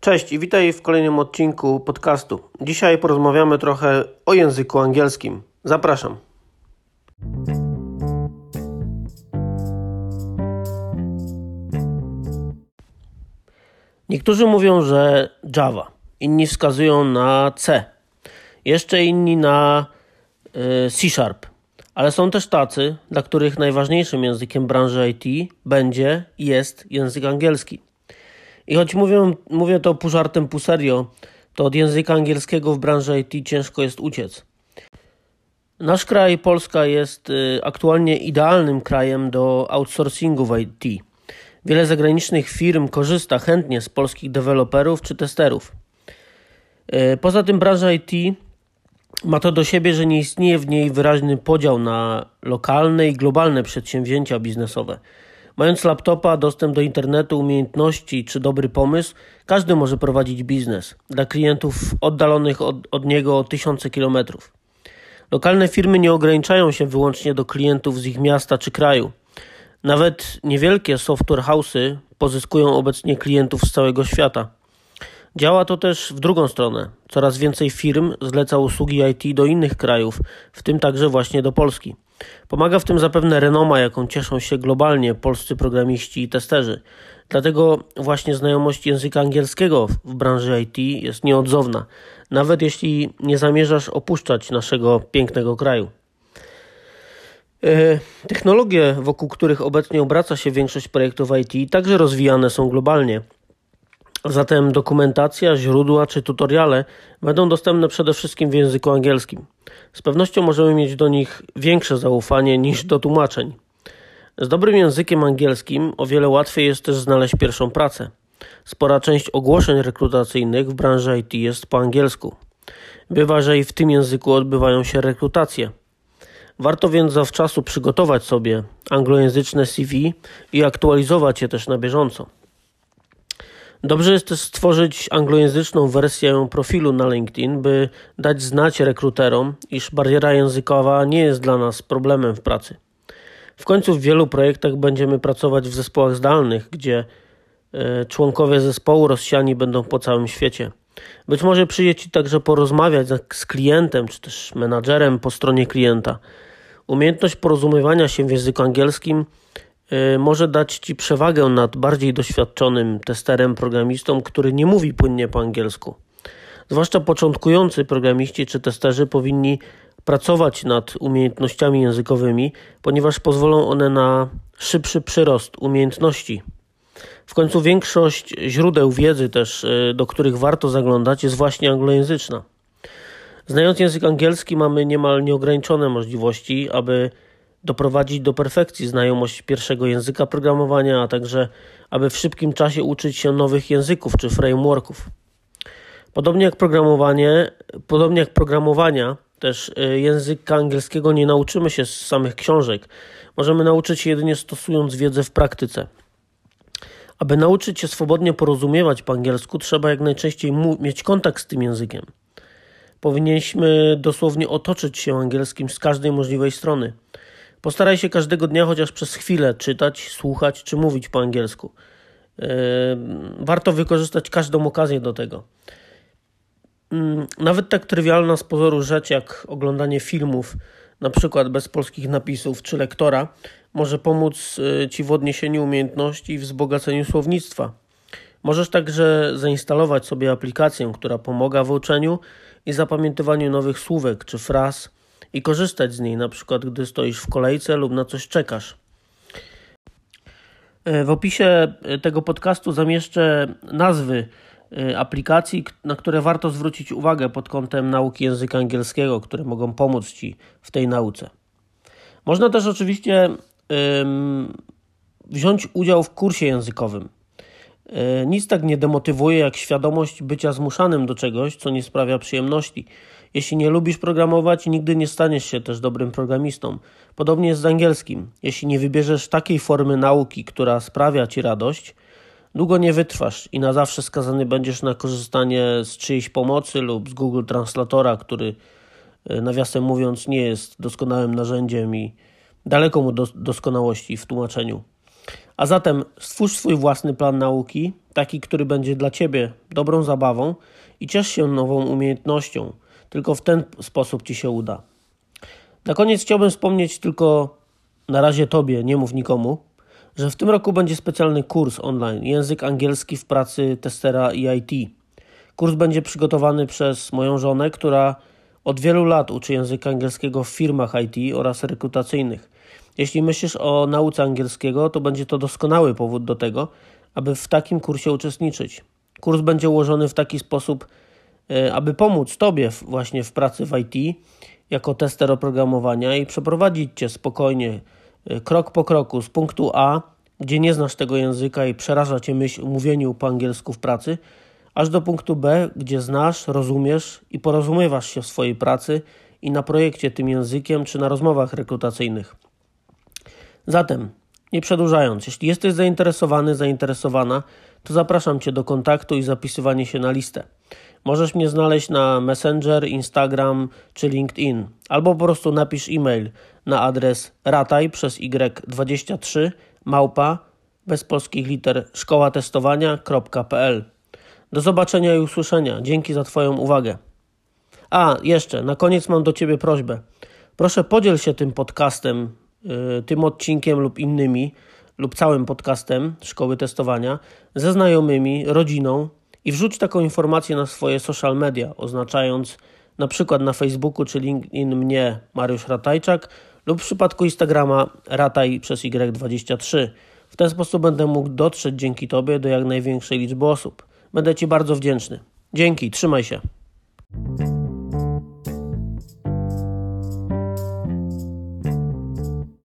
Cześć i witaj w kolejnym odcinku podcastu. Dzisiaj porozmawiamy trochę o języku angielskim. Zapraszam. Niektórzy mówią, że Java, inni wskazują na C, jeszcze inni na y, C Sharp. Ale są też tacy, dla których najważniejszym językiem branży IT będzie i jest język angielski. I choć mówię, mówię to pół żartem, pół serio, to od języka angielskiego w branży IT ciężko jest uciec. Nasz kraj, Polska, jest y, aktualnie idealnym krajem do outsourcingu w IT. Wiele zagranicznych firm korzysta chętnie z polskich deweloperów czy testerów. Y, poza tym branża IT ma to do siebie, że nie istnieje w niej wyraźny podział na lokalne i globalne przedsięwzięcia biznesowe. Mając laptopa, dostęp do internetu, umiejętności czy dobry pomysł, każdy może prowadzić biznes dla klientów oddalonych od, od niego o tysiące kilometrów. Lokalne firmy nie ograniczają się wyłącznie do klientów z ich miasta czy kraju. Nawet niewielkie software house'y pozyskują obecnie klientów z całego świata. Działa to też w drugą stronę. Coraz więcej firm zleca usługi IT do innych krajów, w tym także właśnie do Polski. Pomaga w tym zapewne renoma, jaką cieszą się globalnie polscy programiści i testerzy. Dlatego właśnie znajomość języka angielskiego w branży IT jest nieodzowna, nawet jeśli nie zamierzasz opuszczać naszego pięknego kraju. E, technologie, wokół których obecnie obraca się większość projektów IT, także rozwijane są globalnie. Zatem dokumentacja, źródła czy tutoriale będą dostępne przede wszystkim w języku angielskim. Z pewnością możemy mieć do nich większe zaufanie niż do tłumaczeń. Z dobrym językiem angielskim o wiele łatwiej jest też znaleźć pierwszą pracę. Spora część ogłoszeń rekrutacyjnych w branży IT jest po angielsku. Bywa, że i w tym języku odbywają się rekrutacje. Warto więc zawczasu przygotować sobie anglojęzyczne CV i aktualizować je też na bieżąco. Dobrze jest też stworzyć anglojęzyczną wersję profilu na LinkedIn, by dać znać rekruterom, iż bariera językowa nie jest dla nas problemem w pracy. W końcu w wielu projektach będziemy pracować w zespołach zdalnych, gdzie e, członkowie zespołu rozsiani będą po całym świecie. Być może przyjdzie Ci także porozmawiać z klientem czy też menadżerem po stronie klienta. Umiejętność porozumiewania się w języku angielskim może dać Ci przewagę nad bardziej doświadczonym testerem, programistą, który nie mówi płynnie po angielsku. Zwłaszcza początkujący programiści czy testerzy powinni pracować nad umiejętnościami językowymi, ponieważ pozwolą one na szybszy przyrost umiejętności. W końcu większość źródeł wiedzy też, y, do których warto zaglądać, jest właśnie anglojęzyczna. Znając język angielski mamy niemal nieograniczone możliwości, aby doprowadzić do perfekcji znajomość pierwszego języka programowania, a także aby w szybkim czasie uczyć się nowych języków czy frameworków. Podobnie jak programowanie, podobnie jak programowania, też y, języka angielskiego nie nauczymy się z samych książek. Możemy nauczyć się jedynie stosując wiedzę w praktyce. Aby nauczyć się swobodnie porozumiewać po angielsku, trzeba jak najczęściej mieć kontakt z tym językiem. Powinniśmy dosłownie otoczyć się angielskim z każdej możliwej strony. Postaraj się każdego dnia chociaż przez chwilę czytać, słuchać czy mówić po angielsku. Yy, warto wykorzystać każdą okazję do tego. Mm, nawet tak trywialna z pozoru rzecz jak oglądanie filmów, na przykład bez polskich napisów czy lektora, może pomóc yy, Ci w odniesieniu umiejętności i wzbogaceniu słownictwa. Możesz także zainstalować sobie aplikację, która pomaga w uczeniu i zapamiętywaniu nowych słówek czy fraz i korzystać z niej, na przykład gdy stoisz w kolejce lub na coś czekasz. E, w opisie e, tego podcastu zamieszczę nazwy e, aplikacji, na które warto zwrócić uwagę pod kątem nauki języka angielskiego, które mogą pomóc Ci w tej nauce. Można też oczywiście wziąć udział w kursie językowym. Nic tak nie demotywuje jak świadomość bycia zmuszanym do czegoś, co nie sprawia przyjemności. Jeśli nie lubisz programować, nigdy nie staniesz się też dobrym programistą. Podobnie jest z angielskim. Jeśli nie wybierzesz takiej formy nauki, która sprawia ci radość, długo nie wytrwasz i na zawsze skazany będziesz na korzystanie z czyjejś pomocy lub z Google Translatora, który e, nawiasem mówiąc nie jest doskonałym narzędziem i daleko mu do doskonałości w tłumaczeniu. A zatem stwórz swój własny plan nauki, taki, który będzie dla Ciebie dobrą zabawą i ciesz się nową umiejętnością. Tylko w ten sposób Ci się uda. Na koniec chciałbym wspomnieć tylko na razie Tobie, nie mów nikomu, że w tym roku będzie specjalny kurs online Język angielski w pracy testera i IT. Kurs będzie przygotowany przez moją żonę, która od wielu lat uczy języka angielskiego w firmach IT oraz rekrutacyjnych. Jeśli myślisz o nauce angielskiego, to będzie to doskonały powód do tego, aby w takim kursie uczestniczyć. Kurs będzie ułożony w taki sposób, aby pomóc Tobie właśnie w pracy w IT jako tester oprogramowania i przeprowadzić Cię spokojnie, e, krok po kroku z punktu A, gdzie nie znasz tego języka i przeraża Cię myśl o mówieniu po angielsku w pracy, aż do punktu B, gdzie znasz, rozumiesz i porozumiewasz się w swojej pracy i na projekcie tym językiem czy na rozmowach rekrutacyjnych. Zatem, nie przedłużając, jeśli jesteś zainteresowany, zainteresowana, to zapraszam Cię do kontaktu i zapisywania się na listę. Możesz mnie znaleźć na Messenger, Instagram czy LinkedIn, albo po prostu napisz e-mail na adres rataj przez y23 małpa bez polskich liter szkołatestowania.pl. Do zobaczenia i usłyszenia. Dzięki za Twoją uwagę. A, jeszcze, na koniec mam do Ciebie prośbę. Proszę podziel się tym podcastem, tym odcinkiem lub innymi, lub całym podcastem Szkoły Testowania ze znajomymi, rodziną i wrzuć taką informację na swoje social media, oznaczając na przykład na Facebooku czy LinkedIn mnie Mariusz Ratajczak lub w przypadku Instagrama rataj przez Y23. W ten sposób będę mógł dotrzeć dzięki Tobie do jak największej liczby osób. Będę Ci bardzo wdzięczny. Dzięki, trzymaj się.